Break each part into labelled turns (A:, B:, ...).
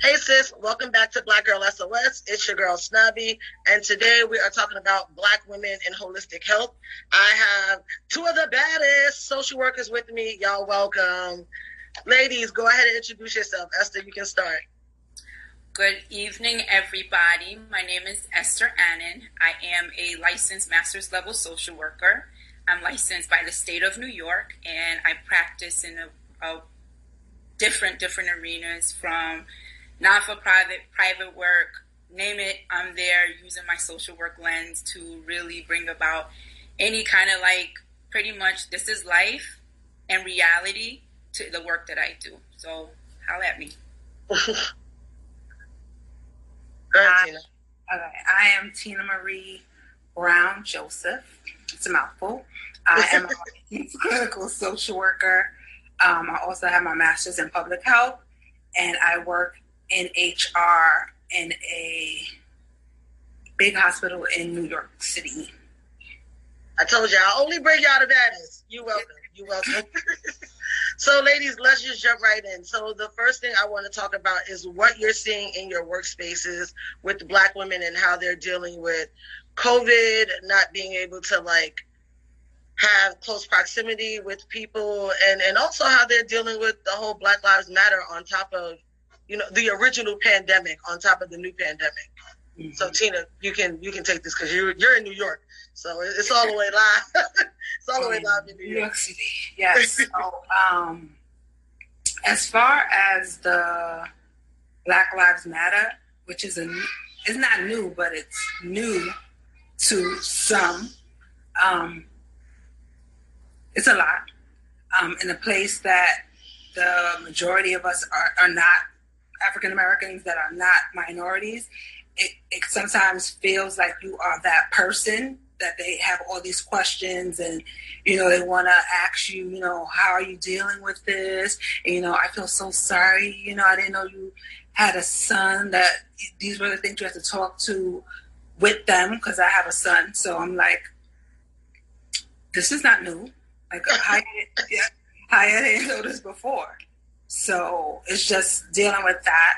A: Hey sis, welcome back to Black Girl SOS. It's your girl Snubby, and today we are talking about Black women in holistic health. I have two of the baddest social workers with me. Y'all welcome. Ladies, go ahead and introduce yourself. Esther, you can start.
B: Good evening, everybody. My name is Esther Annan. I am a licensed master's level social worker. I'm licensed by the state of New York, and I practice in a, a different different arenas from not for private private work, name it. I'm there using my social work lens to really bring about any kind of like pretty much this is life and reality to the work that I do. So, holla at me.
C: Hi. Okay, I am Tina Marie Brown Joseph. It's a mouthful. I am a clinical social worker. Um, I also have my master's in public health, and I work in HR in a big hospital in New York City.
A: I told you, I only bring y'all the baddest. You welcome. You welcome. So, ladies, let's just jump right in. So, the first thing I want to talk about is what you're seeing in your workspaces with Black women and how they're dealing with COVID, not being able to like have close proximity with people, and and also how they're dealing with the whole Black Lives Matter on top of, you know, the original pandemic on top of the new pandemic. Mm-hmm. So, Tina, you can you can take this because you're you're in New York, so it's all the way live. it's all the way live in New York. York
C: City. Yes. so, um, as far as the Black Lives Matter, which is a it's not new, but it's new to some. Um, it's a lot um, in a place that the majority of us are, are not African Americans, that are not minorities. It, it sometimes feels like you are that person that they have all these questions and you know they want to ask you you know how are you dealing with this? And, you know i feel so sorry you know i didn't know you had a son that these were the things you have to talk to with them because i have a son. So i'm like this is not new. Like yeah, I didn't know this before so it's just dealing with that.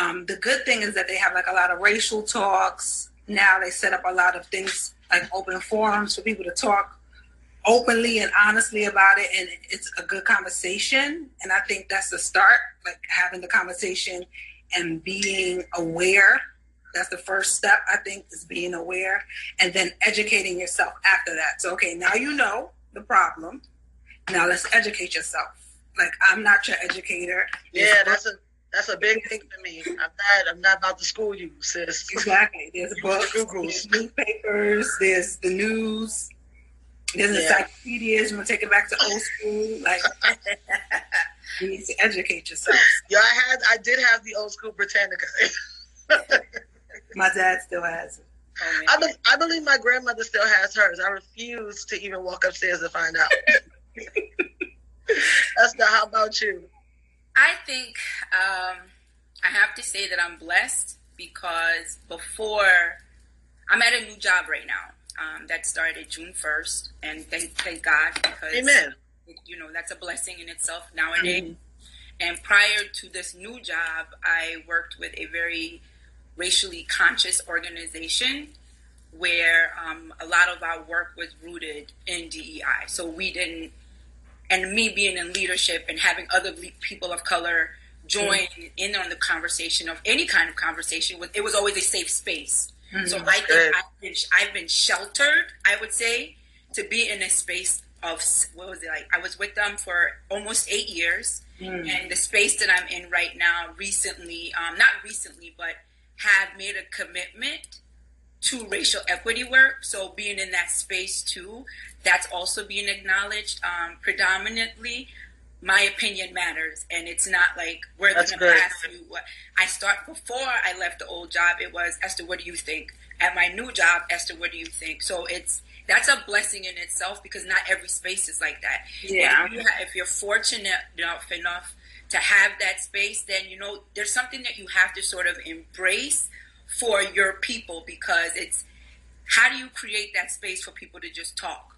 C: Um, the good thing is that they have like a lot of racial talks. Now they set up a lot of things like open forums for people to talk openly and honestly about it and it's a good conversation. And i think that's the start like having the conversation and being aware. That's the first step i think is being aware and then educating yourself after that. So okay now you know the problem. Now let's educate yourself like i'm not your educator
A: yeah that's a that's a big thing for me. I'm not. I'm not about to school you, sis.
C: Exactly. There's books, there's newspapers, there's the news, there's yeah. encyclopedias. You want to take it back to old school, like. you need to educate yourself.
A: Yeah, I had. I did have the old school Britannica.
C: my dad still has it.
A: Oh, I, be, I believe my grandmother still has hers. I refuse to even walk upstairs to find out. Esther, how about you?
B: I think um, I have to say that I'm blessed because before I'm at a new job right now um, that started June 1st, and thank thank God because
A: Amen.
B: You know that's a blessing in itself nowadays. Mm-hmm. And prior to this new job, I worked with a very racially conscious organization where um, a lot of our work was rooted in DEI. So we didn't and me being in leadership and having other people of color join mm-hmm. in on the conversation of any kind of conversation it was always a safe space mm-hmm. so i think I've been, I've been sheltered i would say to be in a space of what was it like i was with them for almost eight years mm. and the space that i'm in right now recently um, not recently but have made a commitment to racial equity work. So being in that space too, that's also being acknowledged. Um, predominantly, my opinion matters, and it's not like we're going to ask you what I start before I left the old job. It was Esther, what do you think? At my new job, Esther, what do you think? So it's that's a blessing in itself because not every space is like that.
C: Yeah.
B: If, you have, if you're fortunate enough enough to have that space, then you know there's something that you have to sort of embrace for your people because it's how do you create that space for people to just talk?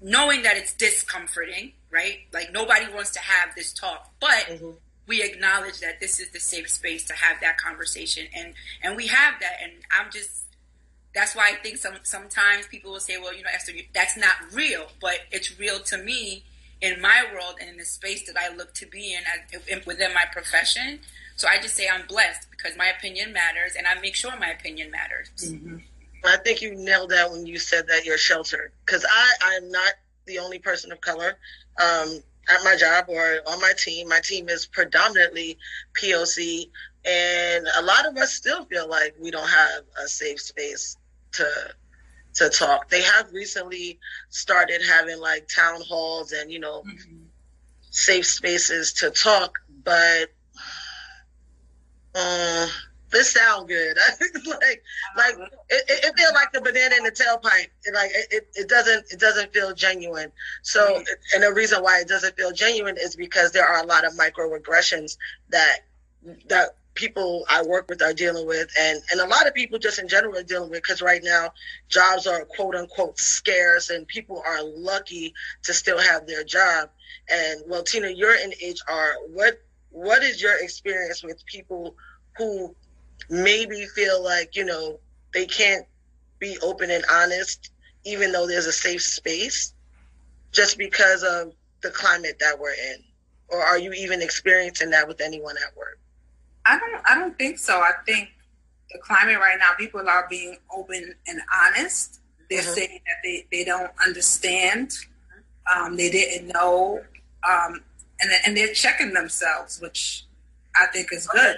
B: Knowing that it's discomforting, right? Like nobody wants to have this talk, but mm-hmm. we acknowledge that this is the safe space to have that conversation and and we have that and i'm just that's why i think some sometimes people will say well you know esther that's not real but it's real to me in my world and in the space that i look to be in as, within my profession so i just say i'm blessed because my opinion matters and i make sure my opinion matters mm-hmm.
A: I think you nailed that when you said that you're sheltered because i i'm not the only person of color um, at my job or on my team. My team is predominantly POC, and a lot of us still feel like we don't have a safe space to to talk. They have recently started having like town halls and you know mm-hmm. safe spaces to talk, but. Uh, this sound good. like, like uh-huh. it, it, feels like the banana in the tailpipe. It, like it, it doesn't, it doesn't feel genuine. So, and the reason why it doesn't feel genuine is because there are a lot of microaggressions that that people I work with are dealing with, and and a lot of people just in general are dealing with. Because right now, jobs are quote unquote scarce, and people are lucky to still have their job. And well, Tina, you're in HR. What what is your experience with people who maybe feel like, you know, they can't be open and honest, even though there's a safe space, just because of the climate that we're in? Or are you even experiencing that with anyone at work?
C: I don't I don't think so. I think the climate right now, people are being open and honest. They're mm-hmm. saying that they, they don't understand. Um, they didn't know. Um, and, and they're checking themselves, which I think is good.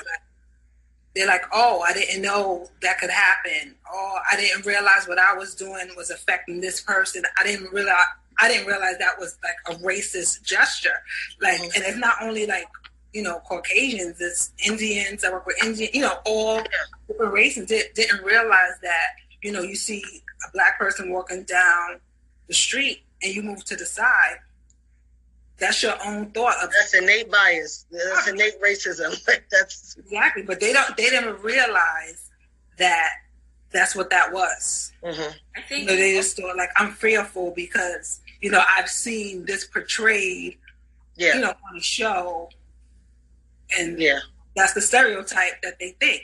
C: They're like, oh, I didn't know that could happen. Oh, I didn't realize what I was doing was affecting this person. I didn't realize I didn't realize that was like a racist gesture. Like, and it's not only like you know Caucasians, it's Indians. I work with Indian, you know, all different races. Did, didn't realize that you know you see a black person walking down the street and you move to the side that's your own thought of
A: that's innate bias. That's innate racism. That's
C: exactly but they don't they didn't realize that that's what that was. Mm-hmm. i think you know, they just thought like i'm fearful because you know i've seen this portrayed yeah. you know on a show and yeah. that's the stereotype that they think.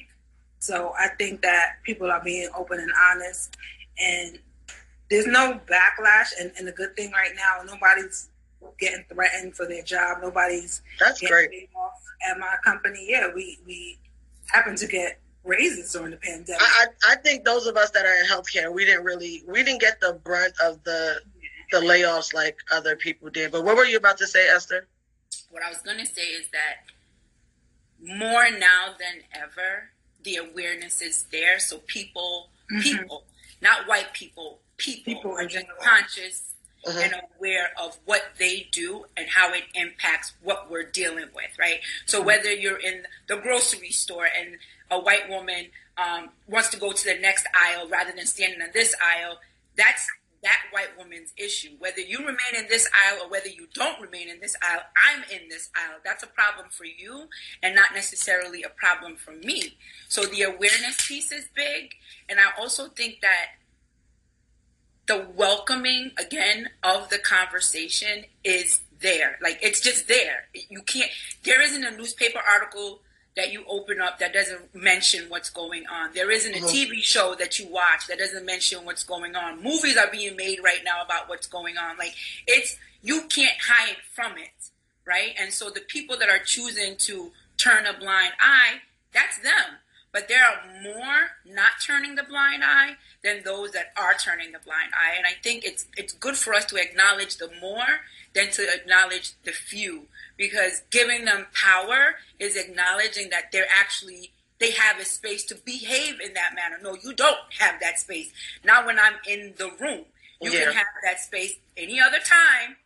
C: So i think that people are being open and honest and there's no backlash and, and the good thing right now nobody's getting threatened for their job. Nobody's
A: that's great.
C: Off at my company, yeah, we we happen to get raises during the pandemic.
A: I, I think those of us that are in healthcare, we didn't really we didn't get the brunt of the the layoffs like other people did. But what were you about to say, Esther?
B: What I was going to say is that more now than ever, the awareness is there. So people, mm-hmm. people, not white people, people, people are just conscious uh-huh. and aware of what they do and how it impacts what we're dealing with, right? So mm-hmm. whether you're in the grocery store and a white woman um, wants to go to the next aisle rather than standing in this aisle, that's that white woman's issue. Whether you remain in this aisle or whether you don't remain in this aisle, I'm in this aisle. That's a problem for you and not necessarily a problem for me. So the awareness piece is big. And I also think that the welcoming again of the conversation is there. Like it's just there. You can't. There isn't a newspaper article that you open up that doesn't mention what's going on. There isn't a uh-huh. TV show that you watch that doesn't mention what's going on. Movies are being made right now about what's going on. Like it's you can't hide from it, right? And so the people that are choosing to turn a blind eye, that's them. But there are more not turning the blind eye than those that are turning the blind eye. And I think it's it's good for us to acknowledge the more than to acknowledge the few. Because giving them power is acknowledging that they're actually they have a space to behave in that manner. No, you don't have that space. Not when I'm in the room. You yeah. can have that space any other time.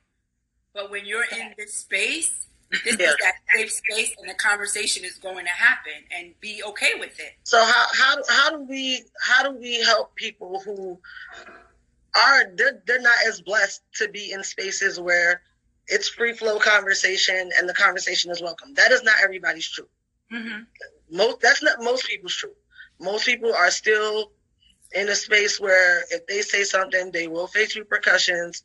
B: But when you're in this space, this yeah. is that safe space, and the conversation is going to happen, and be okay with it.
A: So how how how do we how do we help people who are they're, they're not as blessed to be in spaces where it's free flow conversation and the conversation is welcome. That is not everybody's truth. Mm-hmm. Most that's not most people's truth. Most people are still in a space where if they say something, they will face repercussions.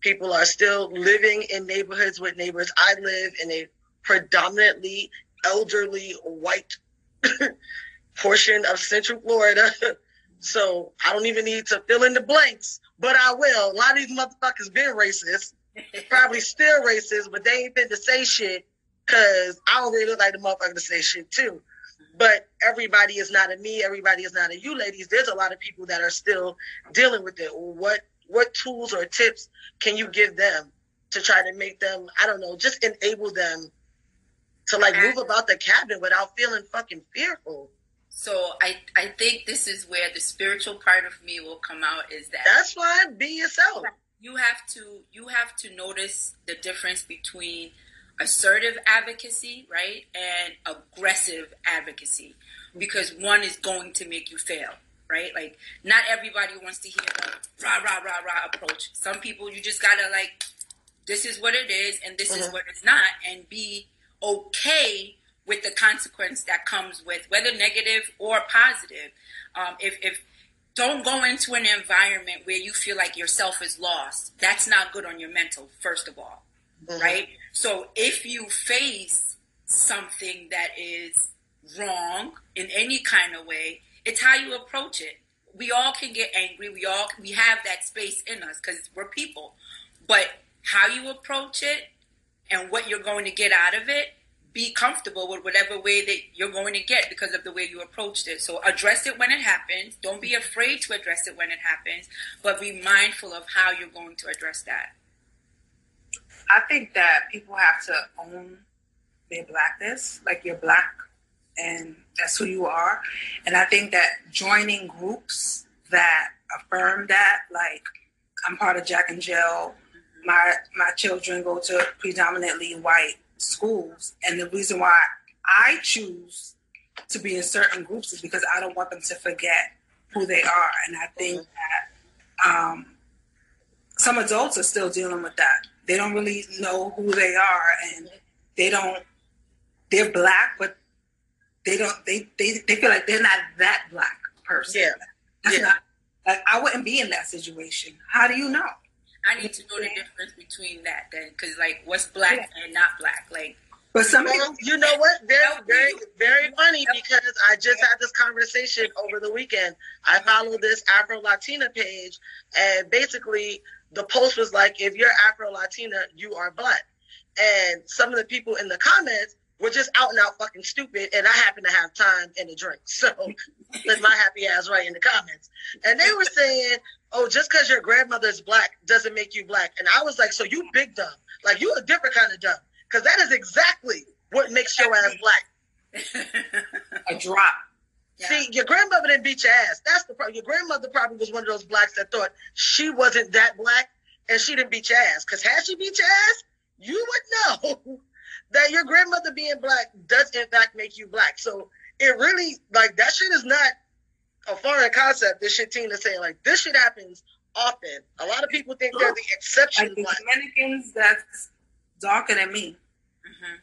A: People are still living in neighborhoods with neighbors. I live in a predominantly elderly white portion of Central Florida. so I don't even need to fill in the blanks, but I will. A lot of these motherfuckers been racist, probably still racist, but they ain't been to say shit because I don't really look like the motherfucker to say shit too. But everybody is not a me. Everybody is not a you, ladies. There's a lot of people that are still dealing with it. What what tools or tips can you give them to try to make them? I don't know, just enable them to like move about the cabin without feeling fucking fearful.
B: So I I think this is where the spiritual part of me will come out. Is that
A: that's why be yourself.
B: You have to you have to notice the difference between assertive advocacy, right, and aggressive advocacy, because one is going to make you fail, right? Like not everybody wants to hear a rah rah rah rah approach. Some people you just gotta like, this is what it is, and this mm-hmm. is what it's not, and be okay with the consequence that comes with whether negative or positive. Um, if, if don't go into an environment where you feel like yourself is lost, that's not good on your mental. First of all, mm-hmm. right? So if you face something that is wrong in any kind of way, it's how you approach it. We all can get angry. We all we have that space in us because we're people. But how you approach it and what you're going to get out of it, be comfortable with whatever way that you're going to get because of the way you approached it. So address it when it happens. Don't be afraid to address it when it happens, but be mindful of how you're going to address that.
C: I think that people have to own their blackness, like you're black and that's who you are. And I think that joining groups that affirm that, like I'm part of Jack and Jill, my my children go to predominantly white schools, and the reason why I choose to be in certain groups is because I don't want them to forget who they are, and I think that um, some adults are still dealing with that. They don't really know who they are and they don't they're black but they don't they they, they feel like they're not that black person
A: yeah
C: that's
A: yeah.
C: not like i wouldn't be in that situation how do you know
B: i need to know the difference between that then because like what's black yeah. and not black like
C: but some
A: well,
C: people,
A: you know what? Very, very, very funny because I just had this conversation over the weekend. I follow this Afro Latina page, and basically the post was like, if you're Afro Latina, you are black. And some of the people in the comments were just out and out fucking stupid. And I happen to have time and a drink. So let my happy ass right in the comments. And they were saying, oh, just because your grandmother's black doesn't make you black. And I was like, so you big dumb. Like you a different kind of dumb. Because that is exactly what makes your ass black.
C: a drop.
A: Yeah. See, your grandmother didn't beat your ass. That's the problem. Your grandmother probably was one of those blacks that thought she wasn't that black and she didn't beat your ass. Because had she beat your ass, you would know that your grandmother being black does in fact make you black. So it really like that shit is not a foreign concept. This shit Tina saying like this shit happens often. A lot of people think they're the exception.
C: Like the Dominicans that's darker than me. Mm-hmm.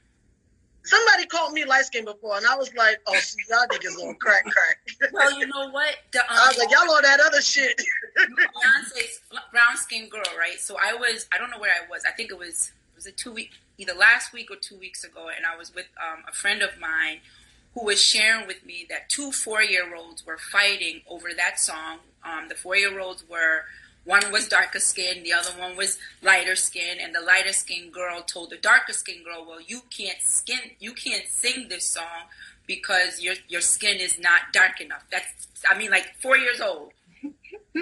A: Somebody called me light skin before, and I was like, "Oh, so y'all niggas on crack, crack."
B: well, you know what?
A: The, um, I was like, "Y'all on that other shit."
B: Beyonce's brown skin girl, right? So I was, I don't know where I was. I think it was was it two week, either last week or two weeks ago, and I was with um, a friend of mine who was sharing with me that two four year olds were fighting over that song. Um, the four year olds were one was darker skin, the other one was lighter skin, and the lighter skin girl told the darker skin girl, "Well, you can't skin, you can't sing this song because your your skin is not dark enough." That's, I mean, like four years old.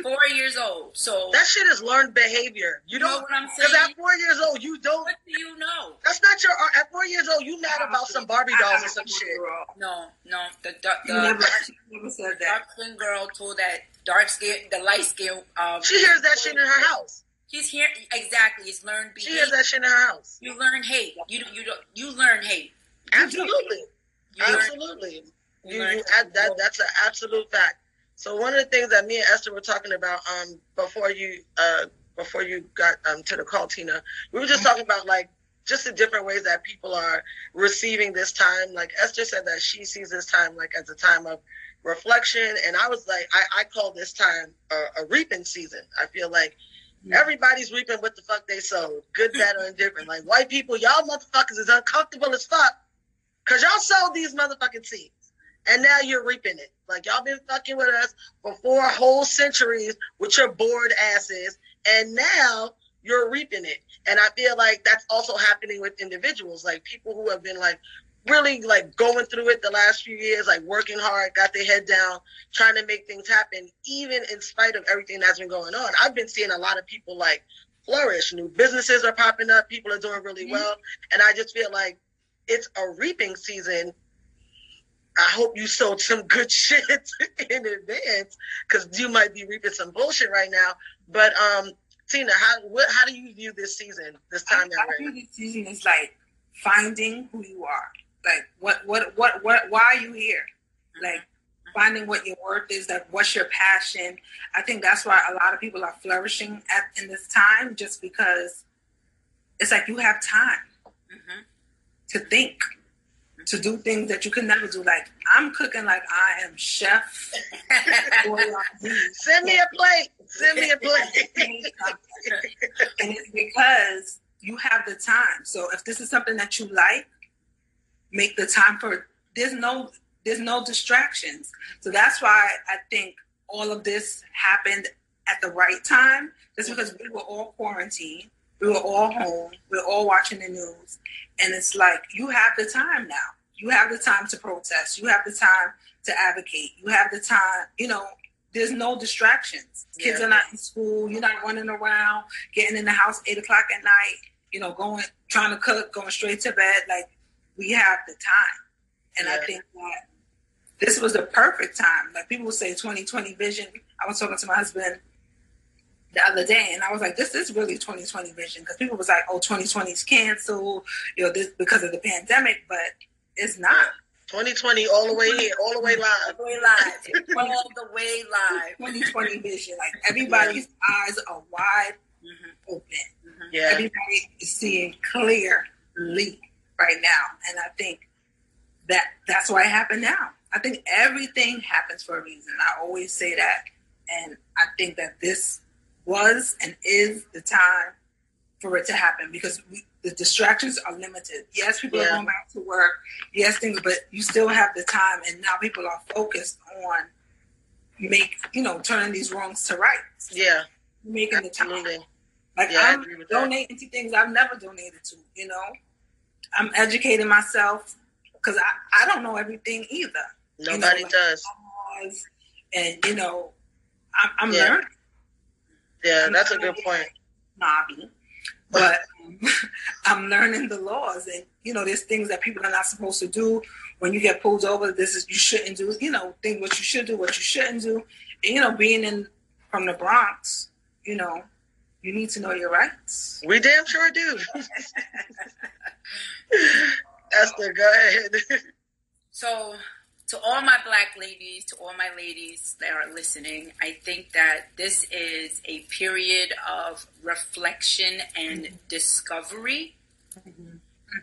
B: Four years old. So
A: that shit is learned behavior. You,
B: know what I'm saying?
A: Because at four years old, you don't.
B: What do you know?
A: That's not your. At four years old, you mad about some Barbie dolls or some shit.
B: No, no. The the, the never, never said that. dark skin girl told that dark skin, the light skin. Um,
A: she hears that shit in her house.
B: She's here exactly. It's learned behavior.
A: She hears that shit in her house.
B: You learn hate. You you don't. You learn hate.
A: Absolutely. You Absolutely. Learn, you, you, you that, that's an absolute fact. So one of the things that me and Esther were talking about um before you uh before you got um to the call, Tina, we were just talking about like just the different ways that people are receiving this time. Like Esther said that she sees this time like as a time of reflection, and I was like, I, I call this time a, a reaping season. I feel like Mm-hmm. Everybody's reaping what the fuck they sowed. Good, bad, or indifferent. Like white people, y'all motherfuckers is uncomfortable as fuck. Cause y'all sowed these motherfucking seeds. And now you're reaping it. Like y'all been fucking with us for four whole centuries with your bored asses. And now you're reaping it. And I feel like that's also happening with individuals, like people who have been like really like going through it the last few years, like working hard, got their head down, trying to make things happen, even in spite of everything that's been going on. I've been seeing a lot of people like flourish. New businesses are popping up, people are doing really mm-hmm. well. And I just feel like it's a reaping season. I hope you sold some good shit in advance because you might be reaping some bullshit right now. But um, Tina, how what, how do you view this season, this time?
C: I, I view this season is like finding who you are. Like what what what what why are you here? Like finding what your worth is, like what's your passion. I think that's why a lot of people are flourishing at in this time just because it's like you have time mm-hmm. to think, to do things that you could never do. Like I'm cooking like I am chef.
A: Send me a plate. Send me a plate.
C: and it's because you have the time. So if this is something that you like, make the time for it. There's no there's no distractions. So that's why I think all of this happened at the right time, just because we were all quarantined, we were all home, we are all watching the news, and it's like you have the time now. You have the time to protest. You have the time to advocate. You have the time. You know, there's no distractions. Kids yeah. are not in school. You're not running around, getting in the house eight o'clock at night. You know, going trying to cook, going straight to bed. Like we have the time. And yeah. I think that this was the perfect time. Like people say 2020 vision. I was talking to my husband the other day and I was like, this is really 2020 vision because people was like, oh, 2020 is canceled, you know, this because of the pandemic, but it's not.
A: 2020 all the way here, all the way live.
B: All the way live. all the way live.
C: 2020 vision. Like everybody's yeah. eyes are wide mm-hmm. open. Mm-hmm. Yeah. Everybody is seeing clearly right now. And I think that that's why it happened now. I think everything happens for a reason. I always say that. And I think that this was and is the time for it to happen because we, the distractions are limited. Yes, people yeah. are going back to work. Yes, things, but you still have the time, and now people are focused on make you know turning these wrongs to rights.
A: Yeah,
C: making Absolutely. the time. Like yeah, I'm donating that. to things I've never donated to. You know, I'm educating myself because I, I don't know everything either.
A: Nobody you know, does.
C: And you know, I'm, I'm yeah. learning.
A: Yeah, that's a good point.
C: Nobby, but um, I'm learning the laws, and you know, there's things that people are not supposed to do. When you get pulled over, this is you shouldn't do. You know, think what you should do, what you shouldn't do. And, you know, being in from the Bronx, you know, you need to know your rights.
A: We damn sure do. Esther, go ahead.
B: so, to all my black ladies, to all my ladies that are listening, I think that this is a period of reflection and mm-hmm. discovery. Mm-hmm.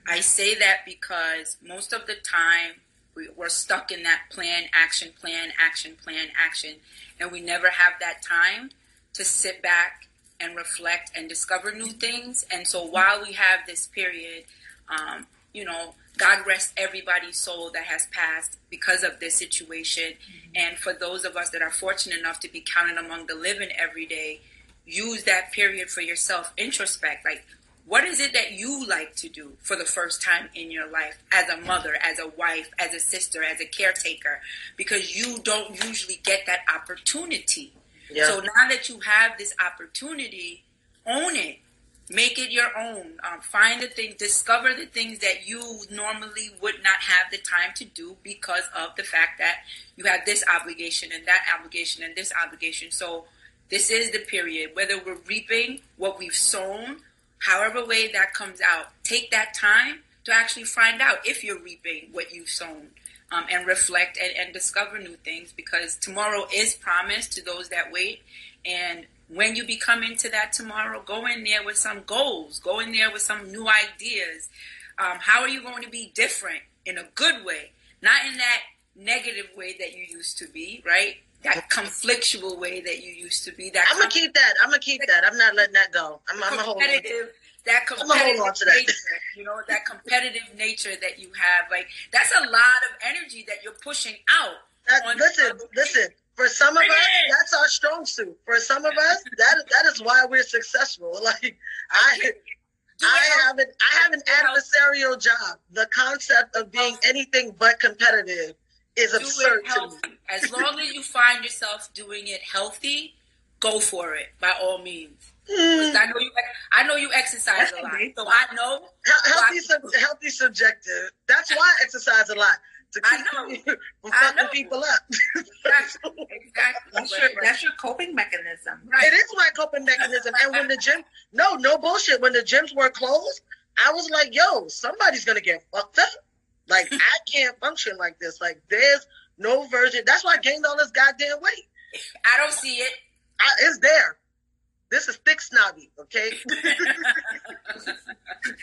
B: I say that because most of the time we, we're stuck in that plan, action, plan, action, plan, action, and we never have that time to sit back and reflect and discover new things. And so while we have this period, um, you know, God rest everybody's soul that has passed because of this situation. Mm-hmm. And for those of us that are fortunate enough to be counted among the living every day, use that period for yourself. Introspect. Like, what is it that you like to do for the first time in your life as a mother, as a wife, as a sister, as a caretaker? Because you don't usually get that opportunity. Yeah. So now that you have this opportunity, own it. Make it your own. Um, find the things, discover the things that you normally would not have the time to do because of the fact that you have this obligation and that obligation and this obligation. So this is the period. Whether we're reaping what we've sown, however way that comes out, take that time to actually find out if you're reaping what you've sown um, and reflect and, and discover new things because tomorrow is promised to those that wait. And when you become into that tomorrow, go in there with some goals, go in there with some new ideas. Um, how are you going to be different in a good way, not in that negative way that you used to be, right? that conflictual way that you used to be. That
A: I'm gonna keep that. I'm gonna keep that. I'm not letting that go. I'm, I'm gonna hold on.
B: competitive. That competitive
A: on to that.
B: nature, you know, that competitive nature that you have, like that's a lot of energy that you're pushing out.
A: Listen, listen. For some of us, that's our strong suit. For some of us, that that is why we're successful. Like I, I have an I have an
B: Do it healthy.
A: adversarial job. The concept of being anything but competitive is absurd to me.
B: As long as you find yourself doing it healthy, go for it by all means.
A: Mm,
B: I know you. I know you exercise a lot, so I know.
A: healthy, sub, healthy, subjective. That's why I exercise a lot to
B: I
A: keep
B: know.
A: me from
B: I
A: fucking people up.
B: Exactly. exactly.
C: That's your that's your coping mechanism.
B: Right.
A: It is my coping mechanism. And when the gym, no, no bullshit. When the gyms were closed, I was like, yo, somebody's gonna get fucked up. Like I can't function like this. Like there's no version. That's why I gained all this goddamn weight.
B: I don't see it.
A: I, it's there. This is thick snobby, okay?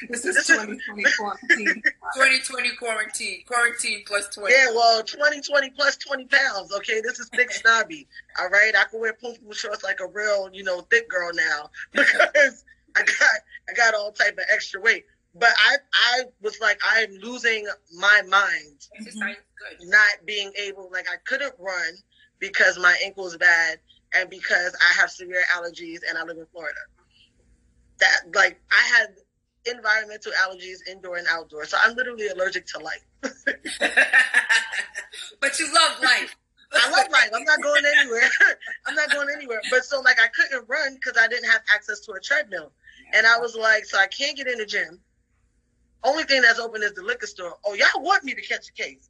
C: This is
A: This is-
C: 2020 quarantine.
B: 2020 quarantine. Quarantine plus 20.
A: yeah, well, 20, 20 plus 20 pounds, okay? This is thick snobby, all right? I can wear pum pum shorts like a real, you know, thick girl now because I got I got all type of extra weight. But I I was like I'm losing my mind
B: Exercise is
A: not being able like I couldn't run because my ankle was bad and because I have severe allergies and I live in Florida. That like I had environmental allergies indoor and outdoor. So I'm literally allergic to light.
B: but you love life.
A: I love life. I'm not going anywhere. I'm not going anywhere. But so like I couldn't run because I didn't have access to a treadmill. And I was like, so I can't get in the gym. Only thing that's open is the liquor store. Oh, y'all want me to catch a case.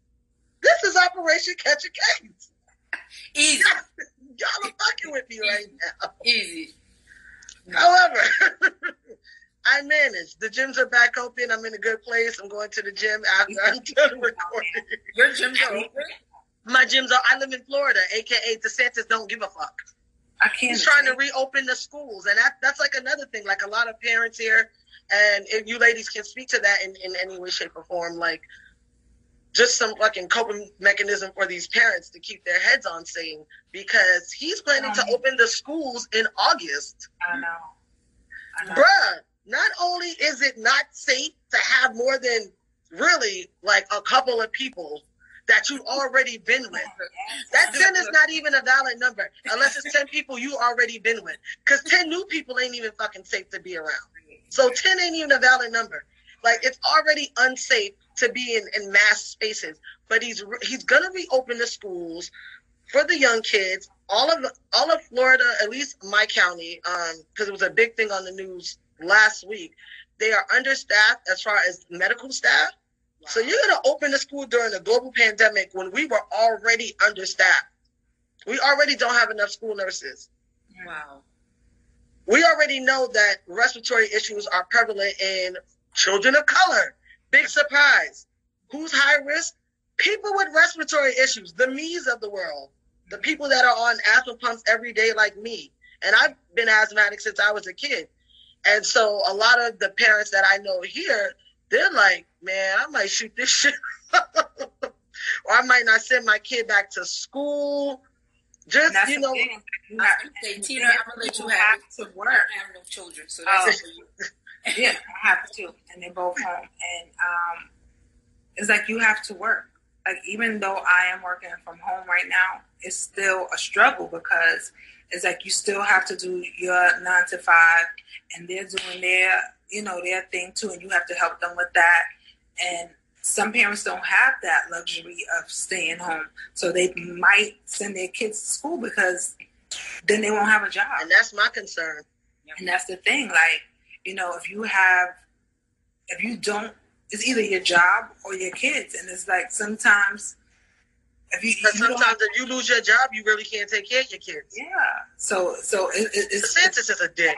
A: This is Operation Catch a Case.
B: Easy.
A: Y'all are fucking with me right now.
B: Easy.
A: However, I managed. The gyms are back open. I'm in a good place. I'm going to the gym after I'm done recording.
B: Your gyms are open?
A: My gyms are. I live in Florida, aka DeSantis don't give a fuck.
C: I can't.
A: He's trying to reopen the schools, and that, that's like another thing. Like a lot of parents here, and if you ladies can speak to that in, in any way, shape, or form, like just some fucking coping mechanism for these parents to keep their heads on sane because he's planning to
C: Um,
A: open the schools in August.
C: I know. I know.
A: Bruh, not only is it not safe to have more than really like a couple of people that you've already been with. That 10 is not even a valid number unless it's 10 people you already been with. Because 10 new people ain't even fucking safe to be around. So 10 ain't even a valid number. Like it's already unsafe to be in, in mass spaces. But he's he's gonna reopen the schools for the young kids. All of all of Florida, at least my county, um, because it was a big thing on the news last week. They are understaffed as far as medical staff. So you're gonna open the school during a global pandemic when we were already understaffed. We already don't have enough school nurses.
B: Wow.
A: We already know that respiratory issues are prevalent in children of color. Big surprise. Who's high risk? People with respiratory issues, the me's of the world, the mm-hmm. people that are on asthma pumps every day, like me. And I've been asthmatic since I was a kid. And so a lot of the parents that I know here, they're like, man, I might shoot this shit. or I might not send my kid back to school. Just,
C: that's
A: you know,
B: I say, Tina, I'm gonna let you have
C: have to
B: I have no children, so that's
C: Oh.
B: It for you.
C: Yeah, I have to, and they're both home, and um, it's like you have to work. Like even though I am working from home right now, it's still a struggle because it's like you still have to do your nine to five, and they're doing their, you know, their thing too, and you have to help them with that. And some parents don't have that luxury of staying home, so they might send their kids to school because then they won't have a job.
A: and that's my concern.
C: And that's the thing, like, you know, if you have, if you don't, it's either your job or your kids. And it's like sometimes, if you, you
A: sometimes if you lose your job, you really can't take care of your kids.
C: yeah. So, so it, it, it's, it's,
A: DeSantis is a dick.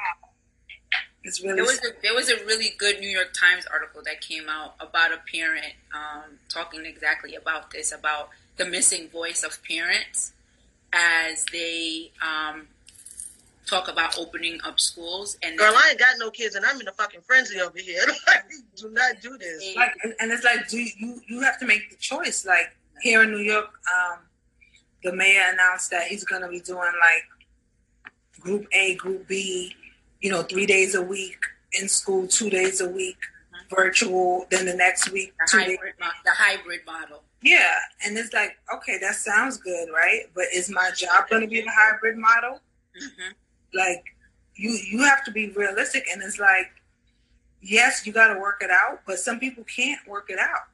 C: it's really,
B: There was a there was a really good New York Times article that came out about a parent um, talking exactly about this about the missing voice of parents as they um, talk about opening up schools and
A: Girl, I ain't got no kids and I'm in a fucking frenzy over here. Do not do this.
C: like, and, and it's like, do you, you have to make the choice. Like here in New York, um, the mayor announced that he's going to be doing like group A, group B, you know, three days a week in school, two days a week virtual, then the next week,
B: the hybrid, mo- the hybrid model.
C: Yeah, and it's like, okay, that sounds good, right? But is my job going to be the hybrid model? Mm-hmm. Like, you you have to be realistic, and it's like, yes, you got to work it out, but some people can't work it out.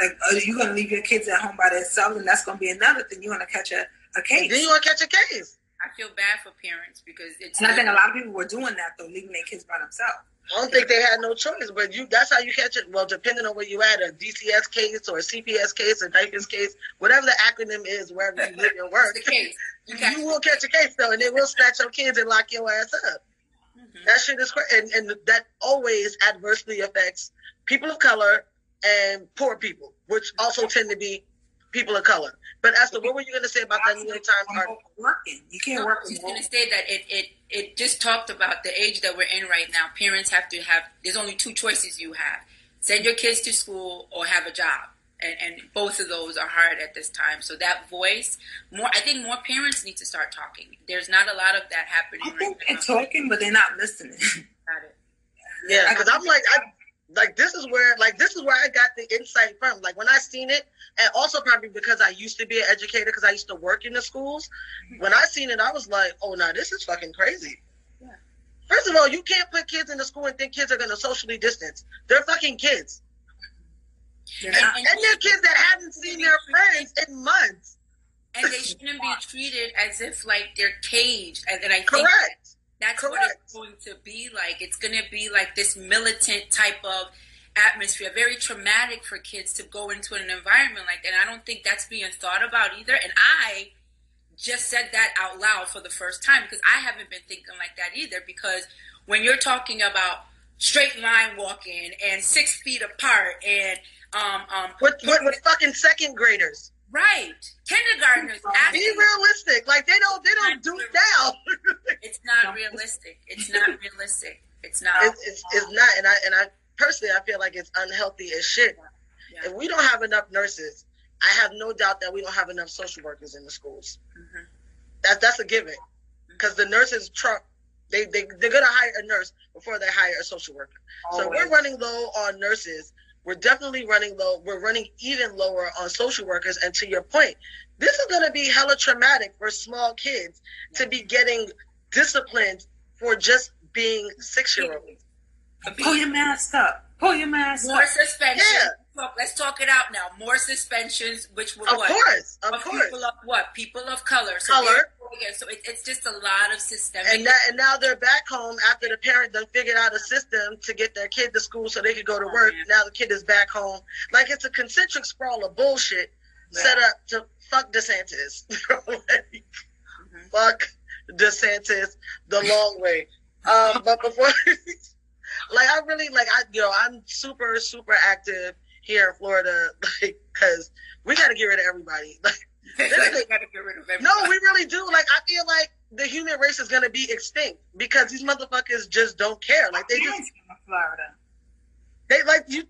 C: Like, are you going to leave your kids at home by themselves, and that's going to be another thing. You're going to catch a, a case.
A: Then you want to catch a case.
B: I feel bad for parents because it's.
C: And I think a lot of people were doing that though, leaving their kids by themselves.
A: I don't think they had no choice, but you that's how you catch it. Well, depending on where you at, a DCS case or a CPS case or DIFAS case, whatever the acronym is, wherever you live and work,
B: you,
A: you will catch a case though, and they will snatch your kids and lock your ass up. Mm-hmm. That shit is crazy, and, and that always adversely affects people of color and poor people, which also tend to be people of color. But Esther, what were you going to say about that New York Times article?
C: Working, you can't no, work.
B: I was going to say that it, it it just talked about the age that we're in right now. Parents have to have. There's only two choices you have: send your kids to school or have a job. And, and both of those are hard at this time. So that voice, more I think more parents need to start talking. There's not a lot of that happening. I
C: think right they're talking, but they're not listening.
B: Got it.
A: Yeah, because I'm like, I, like this is where like this is where I got the insight from. Like when I seen it, and also probably because I used to be an educator because I used to work in the schools. When I seen it, I was like, oh no, this is fucking crazy. Yeah. First of all, you can't put kids in the school and think kids are gonna socially distance. They're fucking kids. And, and, and they're kids that haven't seen their friends in months.
B: And they shouldn't be treated as if like they're caged. And, and I think
A: Correct
B: that's Correct. what it's going to be like. It's going to be like this militant type of atmosphere, very traumatic for kids to go into an environment like that. And I don't think that's being thought about either. And I just said that out loud for the first time because I haven't been thinking like that either. Because when you're talking about straight line walking and six feet apart and um um
A: with, with, with fucking second graders
B: Right. Kindergartners.
A: Be realistic. Like they don't they don't do it now.
B: it's not realistic. It's not realistic. It's not.
A: It's, it's, it's, not. And I and I personally I feel like it's unhealthy as shit. Yeah. If we don't have enough nurses, I have no doubt that we don't have enough social workers in the schools. Mm-hmm. That's that's a given. Because mm-hmm. the nurses trump they, they they're gonna hire a nurse before they hire a social worker. Always. So we're running low on nurses we're definitely running low. We're running even lower on social workers. And to your point, this is going to be hella traumatic for small kids to be getting disciplined for just being six year olds.
C: Pull your mask up. Pull your mask
B: More
C: up.
B: suspension. Yeah let's talk it out now. More suspensions, which were
A: of
B: what?
A: course, of, course.
B: People of what? People of color.
A: So color.
B: So it, it's just a lot of systemic.
A: And, that, and now they're back home after the parent done figured out a system to get their kid to school so they could go to work. Oh, now the kid is back home. Like it's a concentric sprawl of bullshit yeah. set up to fuck DeSantis. like, mm-hmm. Fuck DeSantis the long way. Um, but before, like I really like I you know I'm super super active here in Florida, like, because we got to get rid of everybody. Like,
B: gotta get rid of everybody.
A: No, we really do. Like, I feel like the human race is gonna be extinct because these motherfuckers just don't care. Like, they just
C: Florida.
A: They like you,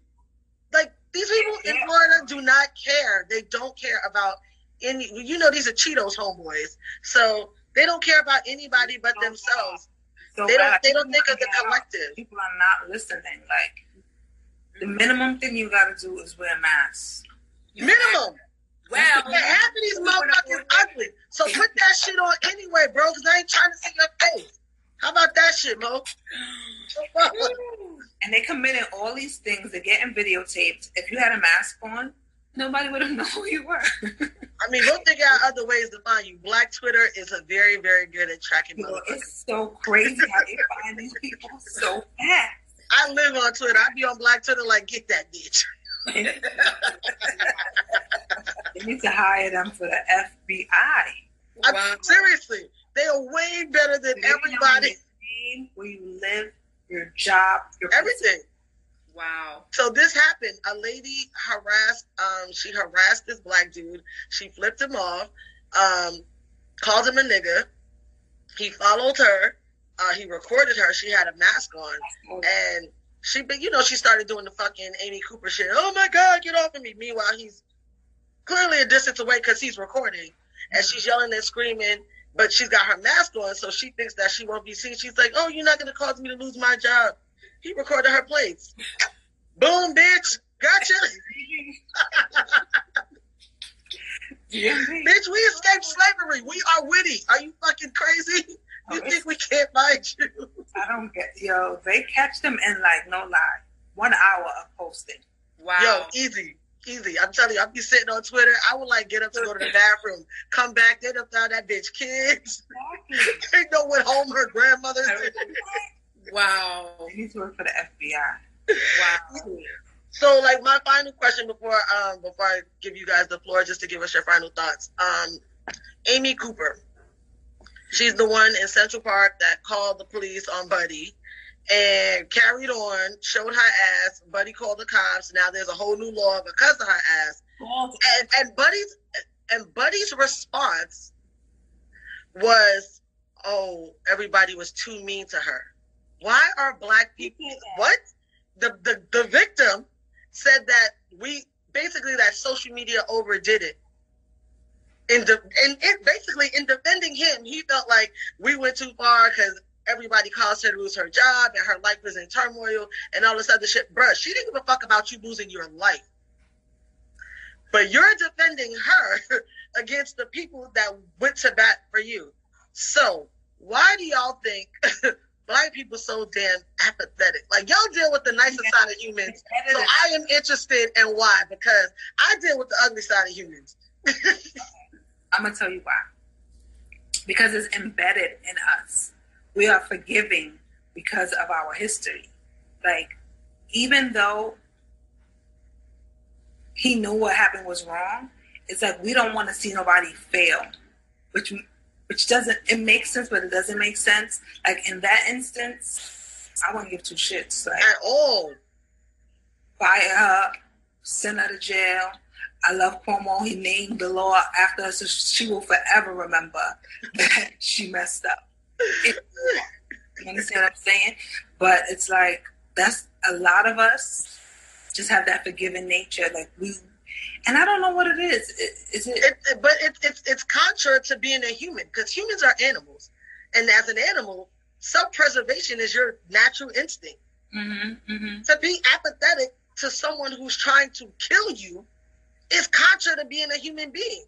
A: like these people in Florida do not care. They don't care about any. You know, these are Cheetos homeboys, so they don't care about anybody but themselves. So they don't. They don't think of the collective.
C: People are not listening. Like the minimum thing you gotta do is wear a mask.
A: Minimum. Well, half of these motherfuckers ugly. So put that shit on anyway, bro, because I ain't trying to see your face. How about that shit, Mo?
C: and they committed all these things. They're getting videotaped. If you had a mask on, nobody would have known who you were.
A: I mean, we'll figure out other ways to find you. Black Twitter is a very, very good at tracking.
C: You know, it's so crazy how they find these people so fast.
A: I live on Twitter. I be on Black Twitter like, get that bitch.
C: they need to hire them for the FBI.
A: Wow. seriously, they are way better than everybody.
C: Where you live, your job, your
A: everything.
B: Wow.
A: So this happened. A lady harassed. Um, she harassed this black dude. She flipped him off. Um, called him a nigga. He followed her. Uh, he recorded her. She had a mask on, and she, you know, she started doing the fucking Amy Cooper shit. Oh my god, get off of me! Meanwhile, he's clearly a distance away because he's recording, and she's yelling and screaming, but she's got her mask on, so she thinks that she won't be seen. She's like, "Oh, you're not going to cause me to lose my job." He recorded her plates. Boom, bitch. Gotcha. yeah. Bitch, we escaped slavery. We are witty. Are you fucking crazy? You oh, think we can't find you?
C: I don't get yo. They catch them in like no lie, one hour of posting.
A: Wow. Yo, easy, easy. I'm telling you, I'll be sitting on Twitter. I would like get up to go to the bathroom, come back. They done found that bitch kids. Exactly. they know what home her grandmother's.
B: wow.
C: They need to work for the FBI.
B: Wow.
A: So, like, my final question before um before I give you guys the floor, just to give us your final thoughts. Um, Amy Cooper, she's the one in Central Park that called the police on Buddy and carried on, showed her ass. Buddy called the cops. Now there's a whole new law because of her ass. And, and Buddy's and Buddy's response was, "Oh, everybody was too mean to her. Why are black people what?" The, the the victim said that we basically that social media overdid it. In the and it basically in defending him, he felt like we went too far because everybody caused her to lose her job and her life was in turmoil and all this other shit. Bruh, she didn't give a fuck about you losing your life. But you're defending her against the people that went to bat for you. So why do y'all think black people so damn apathetic. Like y'all deal with the nicer yeah. side of humans. So I am interested in why because I deal with the ugly side of humans.
C: I'm gonna tell you why. Because it's embedded in us. We are forgiving because of our history. Like even though he knew what happened was wrong, it's like we don't want to see nobody fail, which which doesn't it makes sense, but it doesn't make sense. Like in that instance, I wouldn't give two shits. Like
A: at all.
C: Fire her, send her to jail. I love Cuomo. He named the law after her, so she will forever remember that she messed up. you understand what I'm saying? But it's like that's a lot of us just have that forgiving nature. Like we and I don't know what it is. Is it?
A: it, it but it, it's it's contrary to being a human because humans are animals, and as an animal, self-preservation is your natural instinct.
C: Mm-hmm, mm-hmm.
A: To be apathetic to someone who's trying to kill you is contrary to being a human being.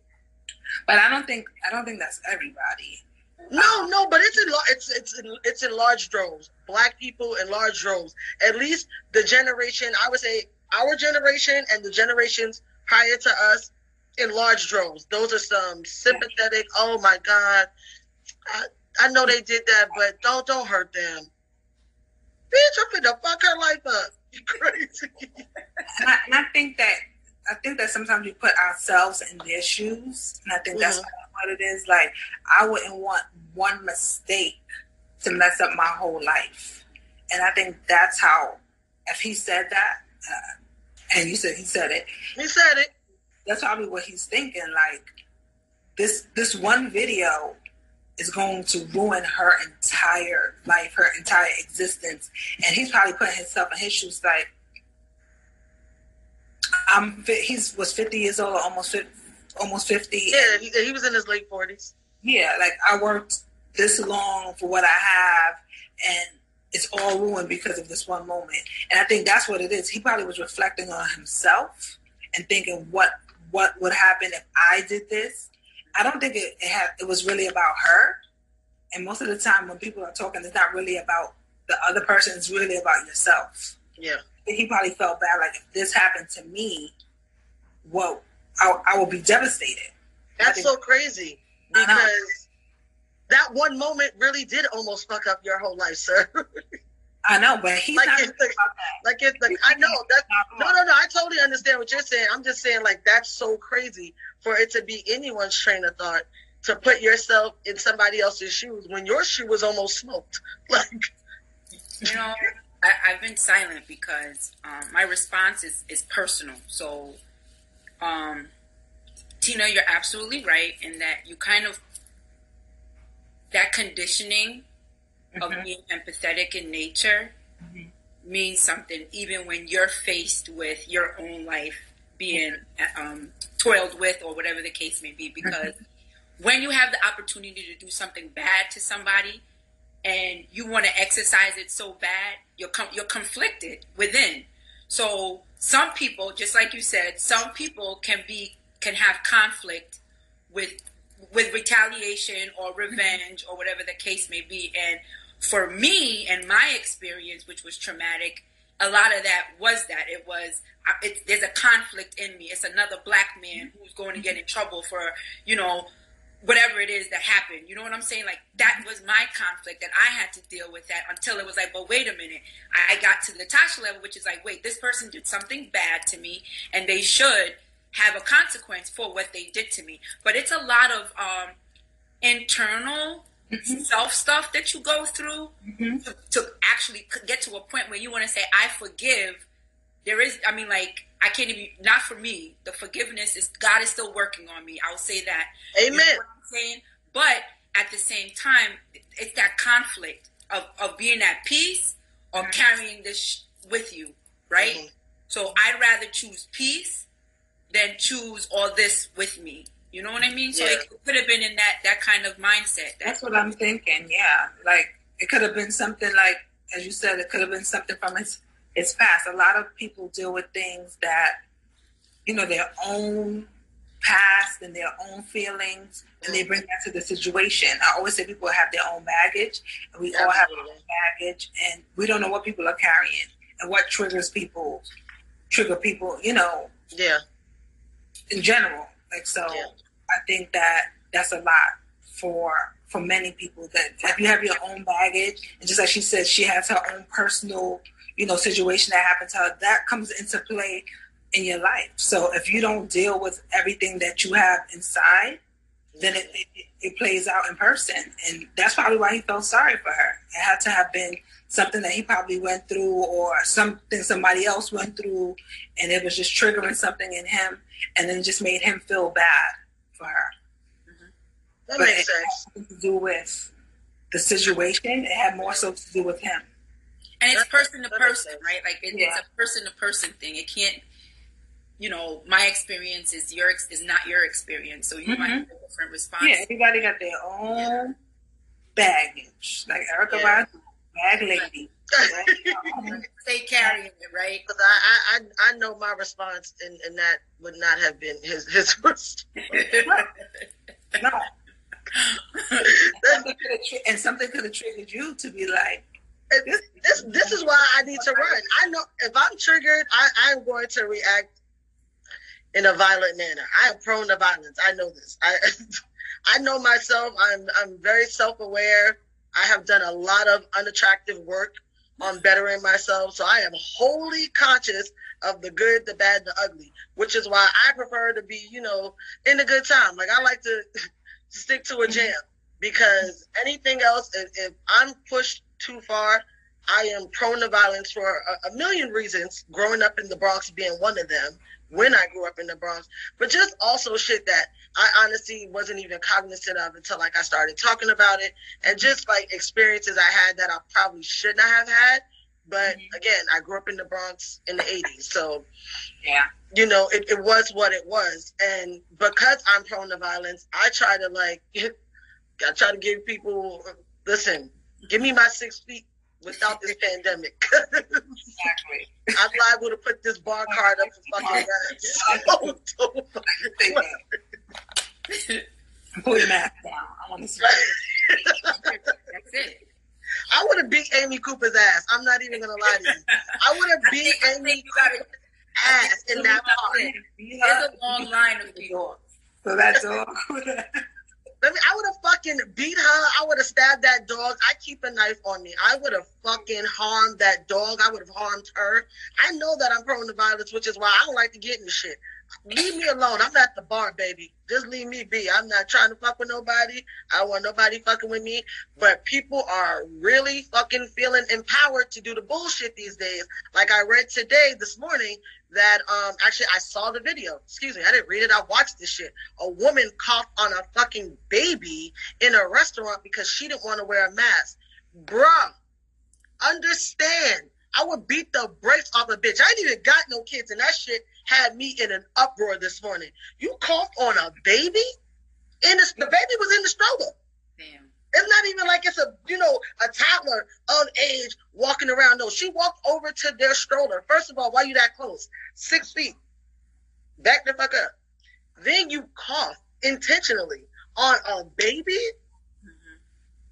C: But I don't think I don't think that's everybody.
A: No, no, but it's in it's it's in, it's in large droves. Black people in large droves. At least the generation I would say our generation and the generations prior to us in large droves. Those are some sympathetic. Oh my God, I, I know they did that, but don't don't hurt them. Bitch, I'm finna fuck her life up. You crazy.
C: and, I, and I think that I think that sometimes we put ourselves in their shoes, and I think that's mm-hmm. what it is. Like I wouldn't want one mistake to mess up my whole life, and I think that's how. If he said that, uh, and you said he said it.
A: He said it.
C: That's probably what he's thinking. Like this this one video is going to ruin her entire life, her entire existence. And he's probably putting himself in his shoes like I'm he's was 50 years old, almost 50, almost 50.
A: Yeah, he, he was in his late 40s.
C: Yeah, like I worked this long for what I have and it's all ruined because of this one moment. And I think that's what it is. He probably was reflecting on himself and thinking what what would happen if I did this. I don't think it, it had it was really about her. And most of the time when people are talking, it's not really about the other person, it's really about yourself.
A: Yeah.
C: He probably felt bad, like if this happened to me, well, I, I will be devastated.
A: That's so crazy because that one moment really did almost fuck up your whole life, sir.
C: I know, but he's
A: like
C: not
A: it's the, like it's the, I know that no no no I totally understand what you're saying. I'm just saying like that's so crazy for it to be anyone's train of thought to put yourself in somebody else's shoes when your shoe was almost smoked. Like
B: you know, I, have been silent because um, my response is is personal. So, um, Tina, you're absolutely right in that you kind of that conditioning mm-hmm. of being empathetic in nature mm-hmm. means something, even when you're faced with your own life being um, toiled with, or whatever the case may be. Because mm-hmm. when you have the opportunity to do something bad to somebody and you want to exercise it so bad, you're com- you're conflicted within. So some people, just like you said, some people can be can have conflict with with retaliation or mm-hmm. revenge or whatever the case may be. And for me and my experience, which was traumatic, a lot of that was that it was it, there's a conflict in me. It's another black man mm-hmm. who's going to get mm-hmm. in trouble for you know whatever it is that happened. You know what I'm saying? Like that was my conflict that I had to deal with that until it was like, but wait a minute. I got to the Tasha level, which is like, wait, this person did something bad to me, and they should have a consequence for what they did to me. But it's a lot of um, internal mm-hmm. self stuff that you go through mm-hmm. to, to actually get to a point where you want to say, I forgive. There is, I mean, like I can't even. Not for me. The forgiveness is God is still working on me. I'll say that.
A: Amen. You know I'm
B: saying, but at the same time, it's that conflict of of being at peace or mm-hmm. carrying this with you, right? Mm-hmm. So I'd rather choose peace than choose all this with me. You know what I mean? So yeah. it could have been in that that kind of mindset.
C: That That's what I'm thinking. Yeah, like it could have been something like, as you said, it could have been something from his it's past. A lot of people deal with things that, you know, their own past and their own feelings, and they bring that to the situation. I always say people have their own baggage, and we Absolutely. all have our own baggage, and we don't know what people are carrying and what triggers people, trigger people, you know.
A: Yeah.
C: In general, like so, yeah. I think that that's a lot for for many people. That if you have your own baggage, and just like she said, she has her own personal you know, situation that happened to her, that comes into play in your life. So if you don't deal with everything that you have inside, then it, it, it, plays out in person. And that's probably why he felt sorry for her. It had to have been something that he probably went through or something somebody else went through and it was just triggering something in him and then just made him feel bad for her.
A: Mm-hmm. That but makes
C: sense. to do with the situation. It had more so to do with him
B: and it's person to person, right? Like it, yeah. it's a person to person thing. It can't, you know, my experience is your is not your experience, so you mm-hmm. might have a different response.
C: Yeah, everybody got their own yeah. baggage. Like Erykah yeah. bag lady.
B: Stay carrying it, right?
A: Because I, I I know my response, and, and that would not have been his his response.
C: no. and something could have triggered you to be like,
A: this, this is why I need to run. I know if I'm triggered, I, I'm going to react in a violent manner. I am prone to violence. I know this. I I know myself. I'm I'm very self aware. I have done a lot of unattractive work on bettering myself. So I am wholly conscious of the good, the bad, the ugly, which is why I prefer to be, you know, in a good time. Like I like to stick to a jam because anything else, if, if I'm pushed too far. I am prone to violence for a, a, million reasons, growing up in the Bronx being one of them, when I grew up in the Bronx, but just also shit that I honestly wasn't even cognizant of until like I started talking about it and just like experiences I had that I probably should not have had. But mm-hmm. again, I grew up in the Bronx in the 80s. So,
C: yeah,
A: you know, it, it was what it was. And because I'm prone to violence, I try to like, I try to give people, listen, Give me my six feet without this pandemic.
C: exactly.
A: I'm liable to put this bar card up for fucking
C: Put your mask down. I want to see.
B: That's it.
A: I would have beat Amy Cooper's ass. I'm not even gonna lie to you. I would have beat Amy Cooper's ass in that car.
B: There's a long line of people.
C: So that's all.
A: Me. I would have fucking beat her. I would have stabbed that dog. I keep a knife on me. I would have fucking harmed that dog. I would have harmed her. I know that I'm prone to violence, which is why I don't like to get in shit. Leave me alone. I'm at the bar, baby. Just leave me be. I'm not trying to fuck with nobody. I want nobody fucking with me. But people are really fucking feeling empowered to do the bullshit these days. Like I read today, this morning, that um actually I saw the video. Excuse me, I didn't read it. I watched this shit. A woman coughed on a fucking baby in a restaurant because she didn't want to wear a mask. Bruh, understand. I would beat the brakes off a bitch. I ain't even got no kids, and that shit had me in an uproar this morning. You coughed on a baby? In the, the baby was in the stroller.
B: Damn.
A: It's not even like it's a you know a toddler of age walking around. No, she walked over to their stroller. First of all, why you that close? Six feet. Back the fuck up. Then you cough intentionally on a baby.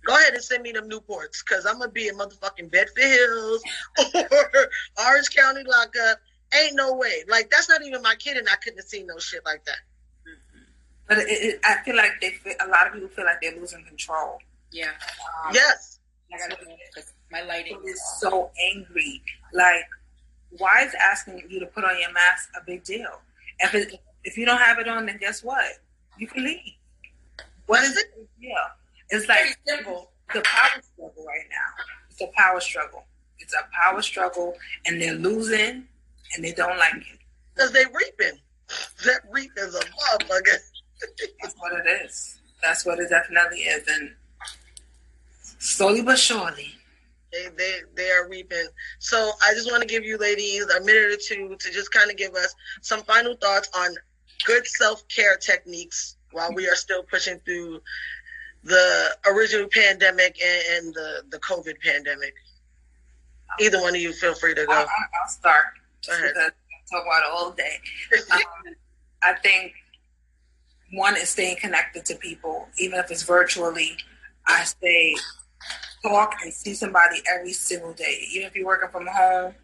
A: Go ahead and send me them Newports, cause I'm gonna be in motherfucking Bedford Hills or Orange County lockup. Ain't no way. Like that's not even my kid, and I couldn't have seen no shit like that.
C: But it, it, I feel like they feel, a lot of people feel like they're losing control.
B: Yeah.
C: Um,
A: Yes.
B: I gotta go because my lighting.
C: Is so angry. Like, why is asking you to put on your mask a big deal? If it, if you don't have it on, then guess what? You can leave. What is it? Yeah, it's like
B: simple.
C: the power struggle right now. It's a power struggle. It's a power struggle, and they're losing, and they don't like it.
A: Cause they're reaping. That reap is a motherfucker.
C: That's what it is. That's what it definitely is, and slowly but surely.
A: They, they they are reaping. So I just want to give you ladies a minute or two to just kind of give us some final thoughts on good self care techniques while we are still pushing through the original pandemic and, and the the COVID pandemic. Either one of you feel free to go.
C: I'll I'll start
A: Go ahead.
C: because I talk about it all day. Um, I think one is staying connected to people, even if it's virtually. I say talk and see somebody every single day, even if you're working from home.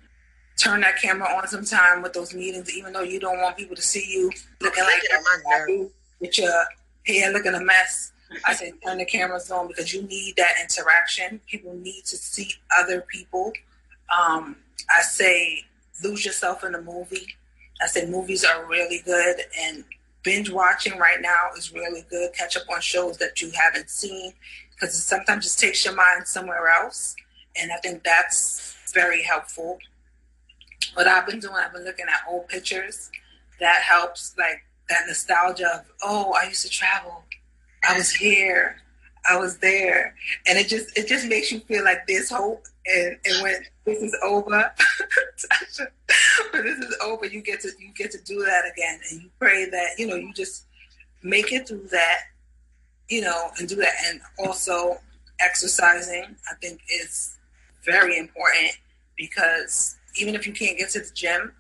C: Turn that camera on sometime with those meetings, even though you don't want people to see you looking like
A: on
C: with your hair looking a mess. I say turn the cameras on because you need that interaction. People need to see other people. Um, I say lose yourself in a movie. I say movies are really good and binge watching right now is really good. Catch up on shows that you haven't seen because sometimes just takes your mind somewhere else. And I think that's very helpful. What I've been doing, I've been looking at old pictures. That helps, like that nostalgia of, oh, I used to travel. I was here. I was there. And it just it just makes you feel like there's hope. And and when this is over, when this is over, you get to you get to do that again. And you pray that, you know, you just make it through that, you know, and do that. And also exercising, I think is very important because even if you can't get to the gym,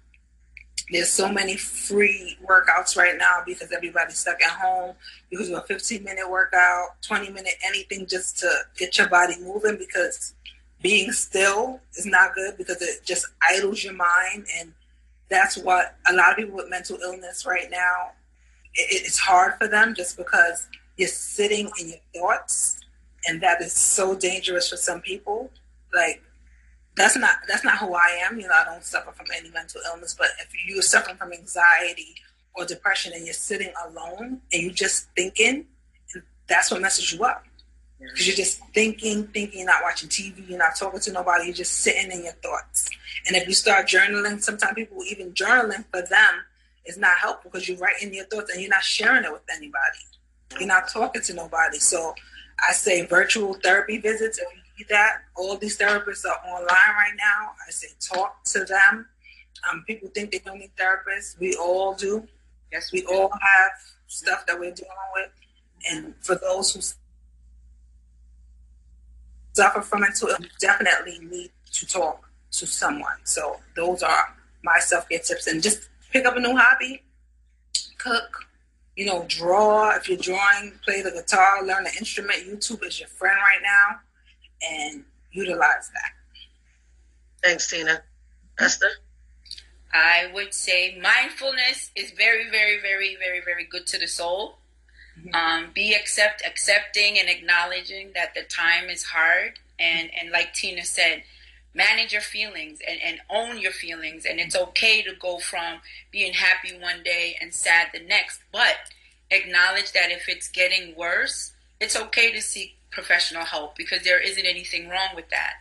C: there's so many free workouts right now because everybody's stuck at home. You can do a 15 minute workout, 20 minute anything just to get your body moving because being still is not good because it just idles your mind. And that's what a lot of people with mental illness right now, it, it's hard for them just because you're sitting in your thoughts. And that is so dangerous for some people. Like, that's not that's not who I am. You know, I don't suffer from any mental illness. But if you're suffering from anxiety or depression and you're sitting alone and you're just thinking, that's what messes you up. Because you're just thinking, thinking, you're not watching TV, you're not talking to nobody, you're just sitting in your thoughts. And if you start journaling, sometimes people even journaling for them is not helpful because you're writing your thoughts and you're not sharing it with anybody. You're not talking to nobody. So I say virtual therapy visits if you need that. All these therapists are online right now. I say talk to them. Um, people think they don't need therapists. We all do.
B: Yes,
C: We all have stuff that we're dealing with. And for those who suffer from mental illness, definitely need to talk to someone. So those are my self care tips. And just pick up a new hobby, cook, you know, draw. If you're drawing, play the guitar, learn the instrument. YouTube is your friend right now, and utilize that.
A: Thanks, Tina. Esther.
B: I would say mindfulness is very, very, very, very, very good to the soul.
C: Mhm.
B: Um, be accept, accepting, and acknowledging that the time is hard, and and like Tina said, manage your feelings and, and own your feelings, and it's okay to go from being happy one day and sad the next, but acknowledge that if it's getting worse, it's okay to seek professional help because there isn't anything wrong with that.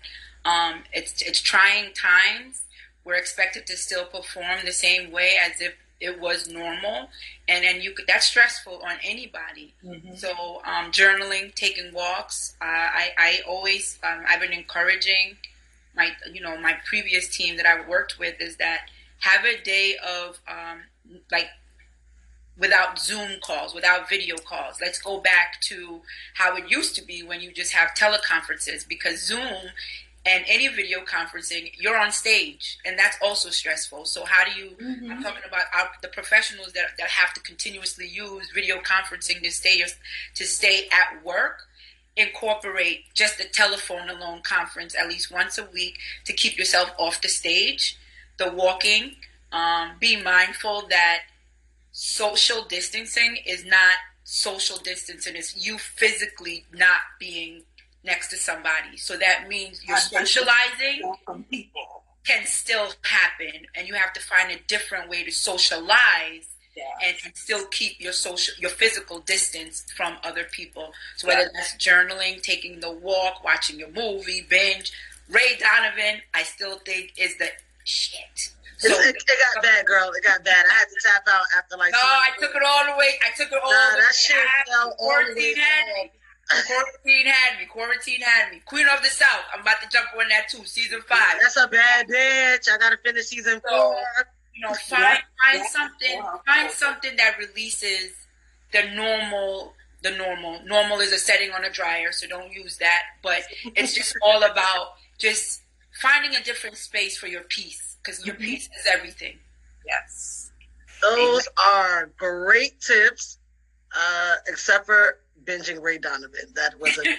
B: Um, it's it's trying times. We're expected to still perform the same way as if it was normal, and then you could that's stressful on anybody. So um, journaling, taking walks. Uh, I I always um, I've been encouraging my you know my previous team that I worked with is that have a day of um, like without Zoom calls, without video calls. Let's go back to how it used to be when you just have teleconferences because Zoom and any video conferencing, you're on stage, and that's also stressful. So how do you? Mm-hmm. I'm talking about our, the professionals that, that have to continuously use video conferencing to stay to stay at work. Incorporate just a telephone alone conference at least once a week to keep yourself off the stage. The walking, um, be mindful that social distancing is not social distancing; it's you physically not being next to somebody. So that means your socializing can still happen, and you have to find a different way to socialize and still keep your social, your physical distance from other people. So whether that's journaling, taking the walk, watching your movie, binge. Ray Donovan, I still think is the shit.
A: So, it, it, got bad, girl. It got bad. I had to tap out after like.
B: No, I took it all the way. I took it all. Nah,
A: that shit fell all the way.
B: Quarantine had me. Quarantine had me. Queen of the South. I'm about to jump on that too. Season five.
A: That's a bad bitch. I gotta finish season so, four.
B: You know, find find something. Find something that releases the normal. The normal. Normal is a setting on a dryer, so don't use that. But it's just all about just finding a different space for your peace because your mm-hmm. peace is everything.
C: Yes.
A: Those are great tips, uh, except for binging Ray Donovan. That was a and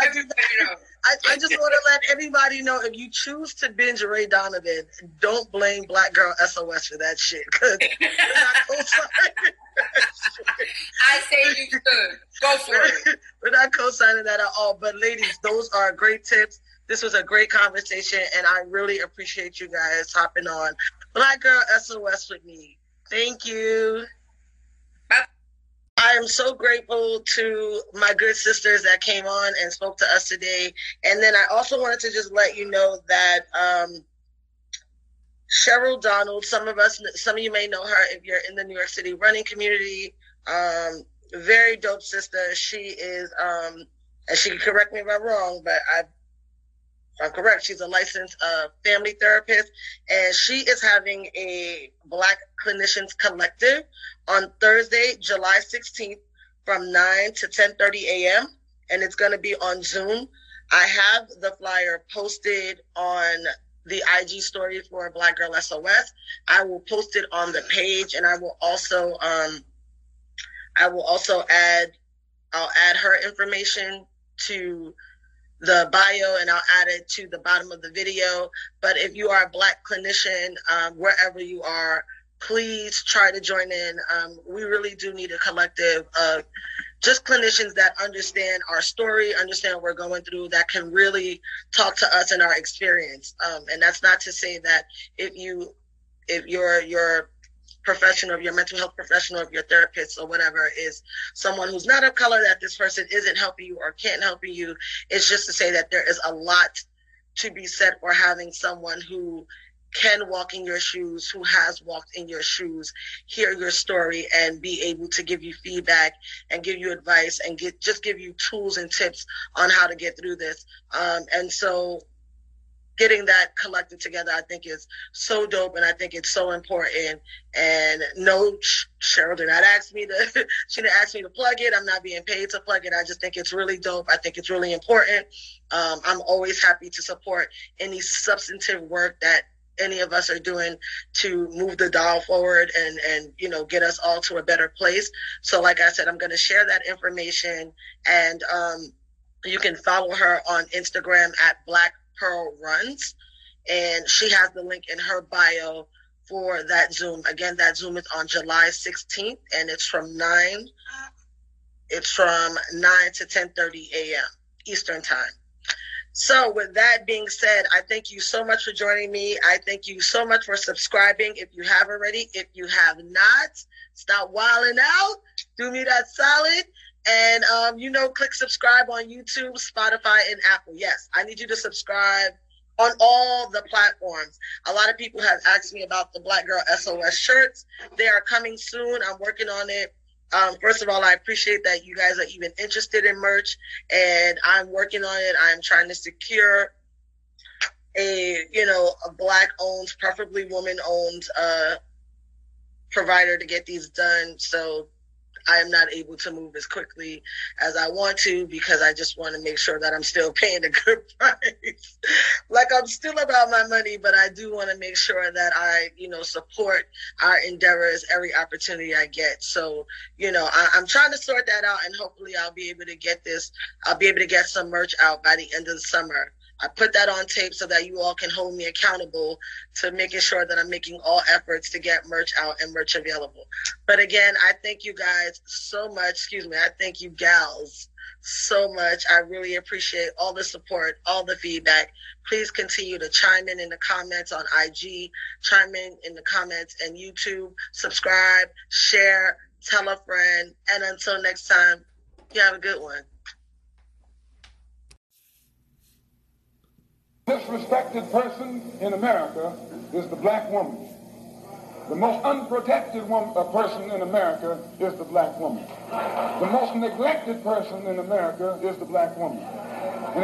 A: I do I, I just want to let everybody know if you choose to binge Ray Donovan, don't blame Black Girl SOS for that shit because
B: I say you should go for it.
A: We're not co-signing that at all. But ladies, those are great tips. This was a great conversation, and I really appreciate you guys hopping on Black Girl SOS with me. Thank you. I am so grateful to my good sisters that came on and spoke to us today. And then I also wanted to just let you know that um, Cheryl Donald, some of us, some of you may know her if you're in the New York City running community. Um, very dope sister. She is, um, and she can correct me if I'm wrong, but I I'm correct. She's a licensed uh, family therapist, and she is having a Black Clinicians Collective on Thursday, July 16th, from 9 to 10:30 a.m. and it's going to be on Zoom. I have the flyer posted on the IG story for Black Girl SOS. I will post it on the page, and I will also um, I will also add I'll add her information to the bio and I'll add it to the bottom of the video. But if you are a Black clinician, um, wherever you are, please try to join in. Um, we really do need a collective of just clinicians that understand our story, understand what we're going through, that can really talk to us and our experience. Um, and that's not to say that if you if you're you're professional, of your mental health professional, of your therapist or whatever is someone who's not of color, that this person isn't helping you or can't help you. It's just to say that there is a lot to be said for having someone who can walk in your shoes, who has walked in your shoes, hear your story and be able to give you feedback and give you advice and get just give you tools and tips on how to get through this. Um, and so getting that collected together, I think is so dope, and I think it's so important. And no, Cheryl did not ask me to. she didn't ask me to plug it. I'm not being paid to plug it. I just think it's really dope. I think it's really important. Um, I'm always happy to support any substantive work that any of us are doing to move the dial forward and and you know get us all to a better place. So, like I said, I'm going to share that information, and um, you can follow her on Instagram at Black Pearl runs. And she has the link in her bio for that Zoom. Again, that Zoom is on July 16th and it's from 9 it's from 9 to 10:30 a.m. Eastern Time. So, with that being said, I thank you so much for joining me. I thank you so much for subscribing if you have already. If you have not, stop wilding out. Do me that solid and, um, you know, click subscribe on YouTube, Spotify, and Apple. Yes, I need you to subscribe on all the platforms. A lot of people have asked me about the Black Girl SOS shirts. They are coming soon. I'm working on it. Um, first of all, I appreciate that you guys are even interested in merch, and I'm working on it. I'm trying to secure a you know a black owned, preferably woman owned uh, provider to get these done. So I am not able to move as quickly as I want to because I just want to make sure that I'm still paying a good price. like I'm still about my money, but I do want to make sure that I, you know, support our endeavors every opportunity I get. So, you know, I, am trying to sort that out and hopefully I'll be able to get this, I'll be able to get some merch out by the end of the summer. I put that on tape so that you all can hold me accountable to making sure that I'm making all efforts to get merch out and merch available. But again, I thank you guys so much. Excuse me. I thank you gals so much. I really appreciate all the support, all the feedback. Please continue to chime in in the comments on IG, chime in in the comments and YouTube, subscribe, share, tell a friend. And until next time, you have a good one.
D: Disrespected person in America is the black woman. The most unprotected woman, uh, person in America is the black woman. The most neglected person in America is the black woman.